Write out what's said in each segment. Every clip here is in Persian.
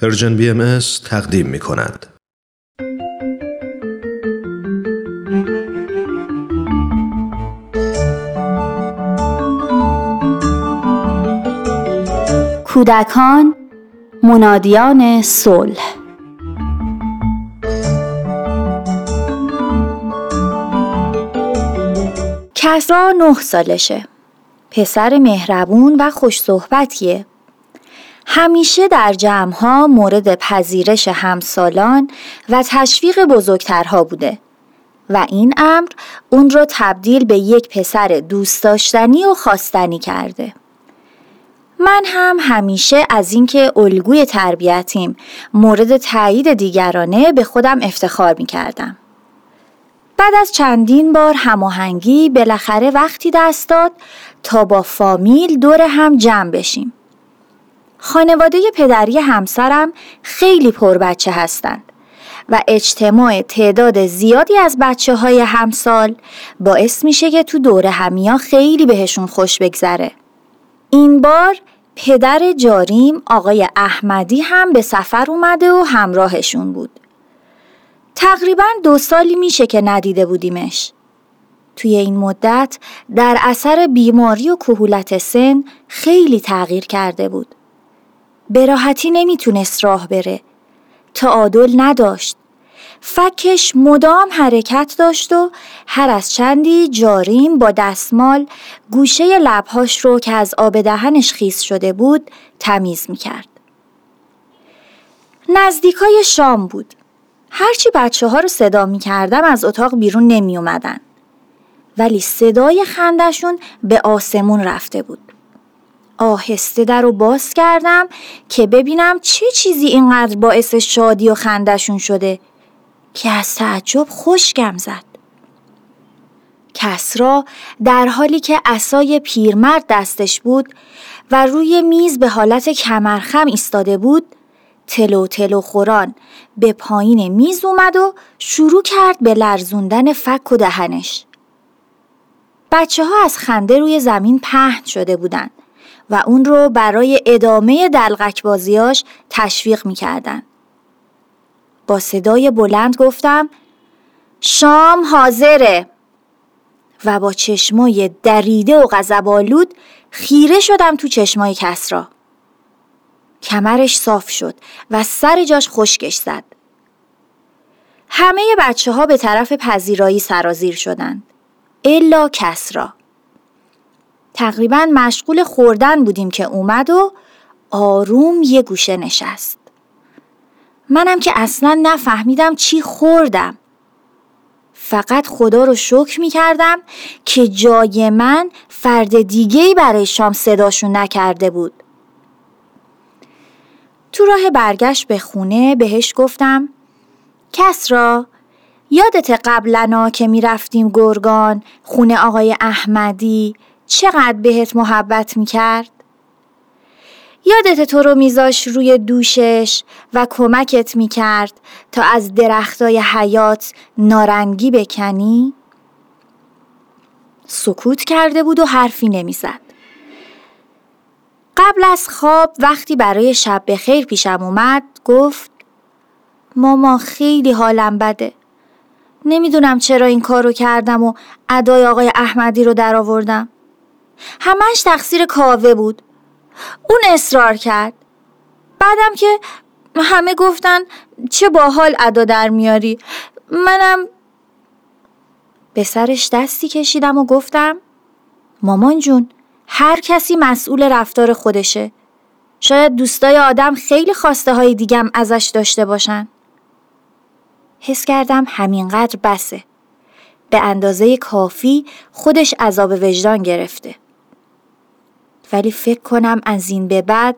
پرژن بی ام تقدیم می کند. کودکان منادیان صلح. کسرا نه سالشه. پسر مهربون و خوش صحبتیه همیشه در جمعها مورد پذیرش همسالان و تشویق بزرگترها بوده و این امر اون رو تبدیل به یک پسر دوست داشتنی و خواستنی کرده. من هم همیشه از اینکه الگوی تربیتیم مورد تایید دیگرانه به خودم افتخار می کردم. بعد از چندین بار هماهنگی بالاخره وقتی دست داد تا با فامیل دور هم جمع بشیم. خانواده پدری همسرم خیلی پر بچه هستند و اجتماع تعداد زیادی از بچه های همسال باعث میشه که تو دور همیا خیلی بهشون خوش بگذره. این بار پدر جاریم آقای احمدی هم به سفر اومده و همراهشون بود. تقریبا دو سالی میشه که ندیده بودیمش. توی این مدت در اثر بیماری و کهولت سن خیلی تغییر کرده بود. به راحتی نمی‌تونست راه بره. تعادل نداشت. فکش مدام حرکت داشت و هر از چندی جاریم با دستمال گوشه لبهاش رو که از آب دهنش خیس شده بود تمیز می‌کرد. نزدیکای شام بود. هرچی بچه ها رو صدا می کردم از اتاق بیرون نمی اومدن. ولی صدای خندشون به آسمون رفته بود. آهسته در رو باز کردم که ببینم چه چیزی اینقدر باعث شادی و خندشون شده که از تعجب خوشگم زد. کسرا در حالی که اسای پیرمرد دستش بود و روی میز به حالت کمرخم ایستاده بود تلو تلو خوران به پایین میز اومد و شروع کرد به لرزوندن فک و دهنش. بچه ها از خنده روی زمین پهن شده بودند و اون رو برای ادامه دلغک بازیاش تشویق می‌کردن. با صدای بلند گفتم شام حاضره و با چشمای دریده و غضب‌آلود خیره شدم تو چشمای کسرا. کمرش صاف شد و سر جاش خشکش زد. همه بچه ها به طرف پذیرایی سرازیر شدند. الا کسرا. تقریبا مشغول خوردن بودیم که اومد و آروم یه گوشه نشست. منم که اصلا نفهمیدم چی خوردم. فقط خدا رو شکر می کردم که جای من فرد دیگهی برای شام صداشون نکرده بود. تو راه برگشت به خونه بهش گفتم کسرا یادت قبلنا که می‌رفتیم گرگان خونه آقای احمدی چقدر بهت محبت می‌کرد؟ یادت تو رو میذاش روی دوشش و کمکت می‌کرد تا از درختای حیات نارنگی بکنی؟ سکوت کرده بود و حرفی نمی‌زد. قبل از خواب وقتی برای شب به خیر پیشم اومد گفت ماما خیلی حالم بده نمی‌دونم چرا این کارو کردم و ادای آقای احمدی رو در آوردم همش تقصیر کاوه بود اون اصرار کرد بعدم که همه گفتن چه باحال ادا در میاری منم به سرش دستی کشیدم و گفتم مامان جون هر کسی مسئول رفتار خودشه. شاید دوستای آدم خیلی خواسته های دیگم ازش داشته باشن. حس کردم همینقدر بسه. به اندازه کافی خودش عذاب وجدان گرفته. ولی فکر کنم از این به بعد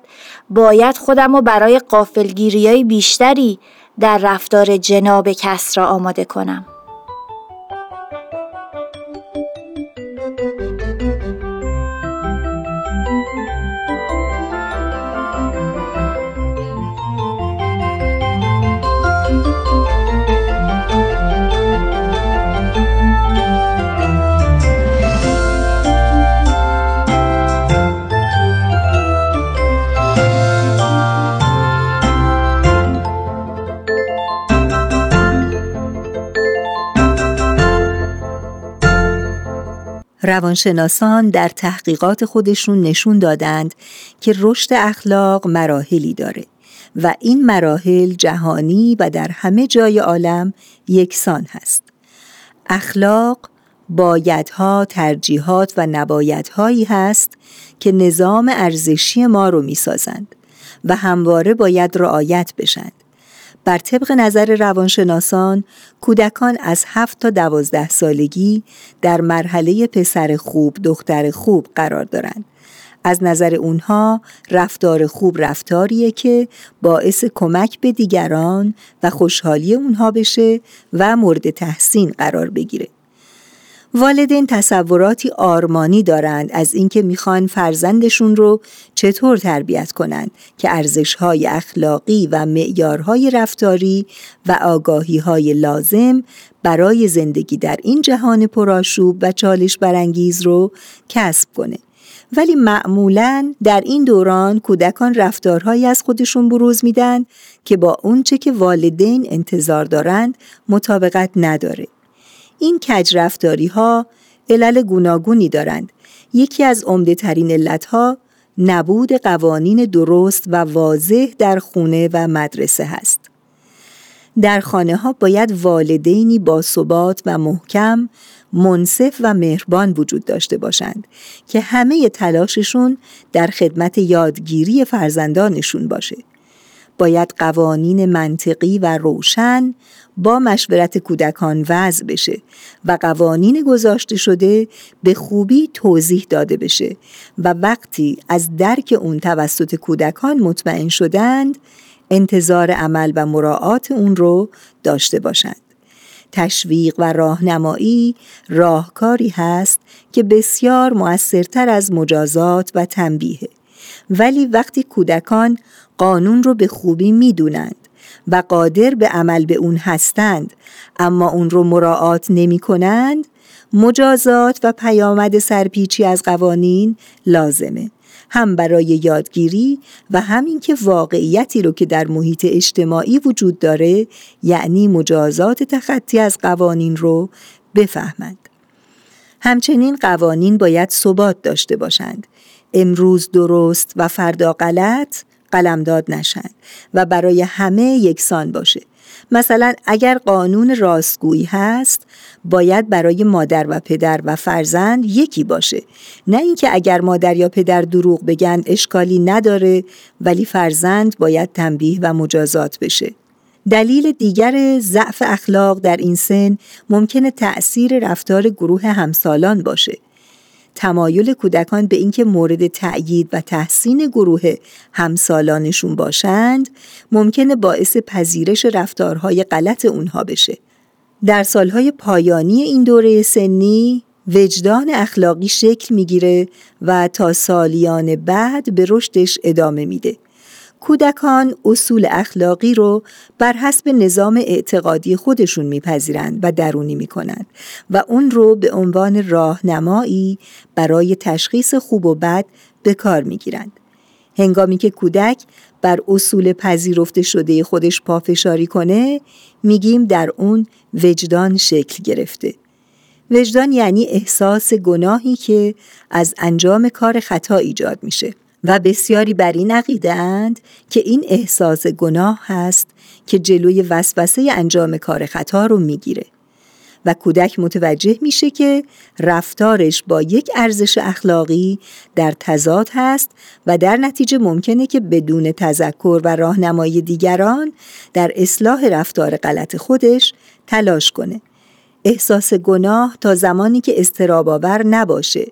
باید خودم رو برای قافلگیری بیشتری در رفتار جناب کس را آماده کنم. روانشناسان در تحقیقات خودشون نشون دادند که رشد اخلاق مراحلی داره و این مراحل جهانی و در همه جای عالم یکسان هست. اخلاق بایدها، ترجیحات و نبایدهایی هست که نظام ارزشی ما رو می‌سازند و همواره باید رعایت بشند. بر طبق نظر روانشناسان کودکان از هفت تا دوازده سالگی در مرحله پسر خوب دختر خوب قرار دارند. از نظر اونها رفتار خوب رفتاریه که باعث کمک به دیگران و خوشحالی اونها بشه و مورد تحسین قرار بگیره. والدین تصوراتی آرمانی دارند از اینکه می‌خوان فرزندشون رو چطور تربیت کنند که ارزشهای اخلاقی و معیارهای رفتاری و آگاهیهای لازم برای زندگی در این جهان پرآشوب و چالش برانگیز رو کسب کنه. ولی معمولا در این دوران کودکان رفتارهایی از خودشون بروز میدن که با اونچه که والدین انتظار دارند مطابقت نداره. این کج رفتاری ها علل گوناگونی دارند. یکی از عمده ترین علت ها نبود قوانین درست و واضح در خونه و مدرسه هست. در خانه ها باید والدینی با ثبات و محکم منصف و مهربان وجود داشته باشند که همه تلاششون در خدمت یادگیری فرزندانشون باشه. باید قوانین منطقی و روشن با مشورت کودکان وضع بشه و قوانین گذاشته شده به خوبی توضیح داده بشه و وقتی از درک اون توسط کودکان مطمئن شدند انتظار عمل و مراعات اون رو داشته باشند. تشویق و راهنمایی راهکاری هست که بسیار موثرتر از مجازات و تنبیه ولی وقتی کودکان قانون رو به خوبی می‌دونند و قادر به عمل به اون هستند اما اون رو مراعات نمی کنند مجازات و پیامد سرپیچی از قوانین لازمه. هم برای یادگیری و همین که واقعیتی رو که در محیط اجتماعی وجود داره یعنی مجازات تخطی از قوانین رو بفهمند. همچنین قوانین باید ثبات داشته باشند. امروز درست و فردا غلط قلمداد نشن و برای همه یکسان باشه. مثلا اگر قانون راستگویی هست باید برای مادر و پدر و فرزند یکی باشه. نه اینکه اگر مادر یا پدر دروغ بگن اشکالی نداره ولی فرزند باید تنبیه و مجازات بشه. دلیل دیگر ضعف اخلاق در این سن ممکنه تأثیر رفتار گروه همسالان باشه. تمایل کودکان به اینکه مورد تأیید و تحسین گروه همسالانشون باشند ممکنه باعث پذیرش رفتارهای غلط اونها بشه. در سالهای پایانی این دوره سنی وجدان اخلاقی شکل می‌گیره و تا سالیان بعد به رشدش ادامه میده. کودکان اصول اخلاقی رو بر حسب نظام اعتقادی خودشون میپذیرند و درونی می‌کنند و اون رو به عنوان راهنمایی برای تشخیص خوب و بد به کار می‌گیرند. هنگامی که کودک بر اصول پذیرفته شده خودش پافشاری کنه میگیم در اون وجدان شکل گرفته. وجدان یعنی احساس گناهی که از انجام کار خطا ایجاد میشه. و بسیاری بر این عقیده که این احساس گناه هست که جلوی وسوسه انجام کار خطا رو می‌گیره. و کودک متوجه میشه که رفتارش با یک ارزش اخلاقی در تضاد هست و در نتیجه ممکنه که بدون تذکر و راهنمایی دیگران در اصلاح رفتار غلط خودش تلاش کنه. احساس گناه تا زمانی که استراباور نباشه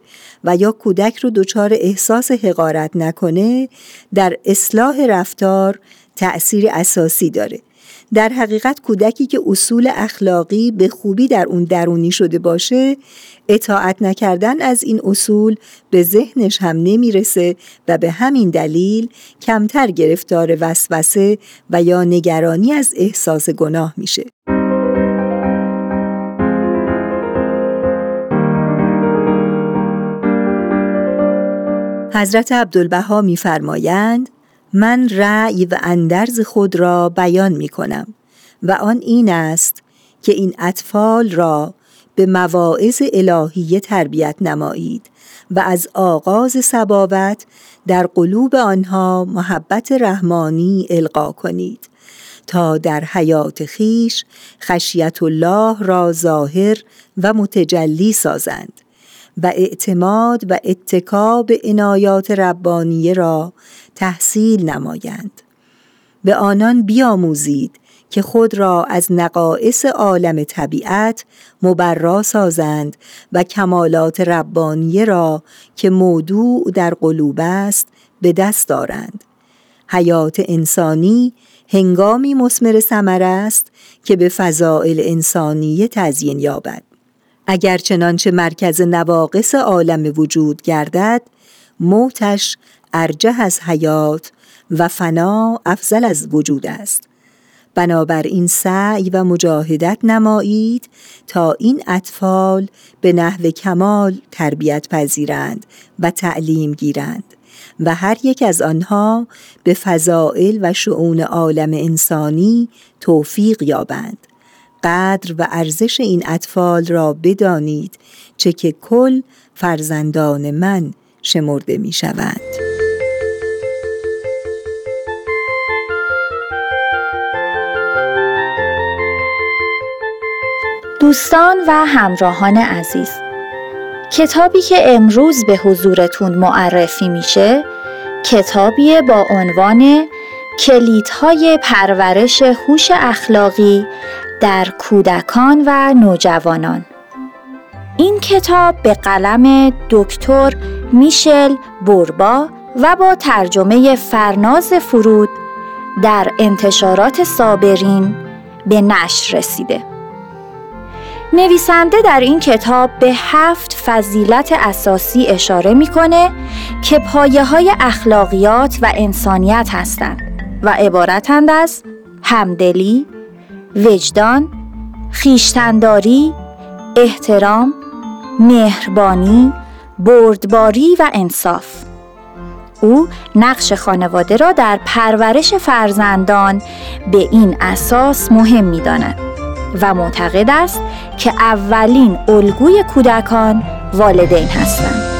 و یا کودک رو دچار احساس حقارت نکنه در اصلاح رفتار تأثیر اساسی داره. در حقیقت کودکی که اصول اخلاقی به خوبی در اون درونی شده باشه اطاعت نکردن از این اصول به ذهنش هم نمی‌رسه و به همین دلیل کمتر گرفتار وسوسه و یا نگرانی از احساس گناه میشه. حضرت عبدالبها میفرمایند من رأی و اندرز خود را بیان می کنم و آن این است که این اطفال را به مواعظ الهیه تربیت نمایید و از آغاز سبابت در قلوب آنها محبت رحمانی القا کنید تا در حیات خیش خشیت الله را ظاهر و متجلی سازند. و اعتماد و اتکا به عنایات ربانیه را تحصیل نمایند. به آنان بیاموزید که خود را از نقائص عالم طبیعت مبرا سازند و کمالات ربانیه را که موضوع در قلوب است به دست دارند. حیات انسانی هنگامی مسمر ثمر است که به فضائل انسانی تزیین یابد. اگر چنانچه مرکز نواقص عالم وجود گردد موتش ارجه از حیات و فنا افضل از وجود است. بنابراین سعی و مجاهدت نمایید تا این اطفال به نحو کمال تربیت پذیرند و تعلیم گیرند و هر یک از آنها به فضائل و شعون عالم انسانی توفیق یابند. قدر و ارزش این اطفال را بدانید چه که کل فرزندان من شمرده می شوند. دوستان و همراهان عزیز کتابی که امروز به حضورتون معرفی میشه کتابی با عنوان کلیدهای پرورش هوش اخلاقی در کودکان و نوجوانان. این کتاب به قلم دکتر میشل بوربا و با ترجمه فرناز فرود در انتشارات صابرین به نشر رسیده. نویسنده در این کتاب به هفت فضیلت اساسی اشاره می‌کنه که پایه های اخلاقیات و انسانیت هستند و عبارتند از همدلی، وجدان، خیشتنداری، احترام، مهربانی، بردباری و انصاف. او نقش خانواده را در پرورش فرزندان به این اساس مهم می و معتقد است که اولین الگوی کودکان والدین هستند.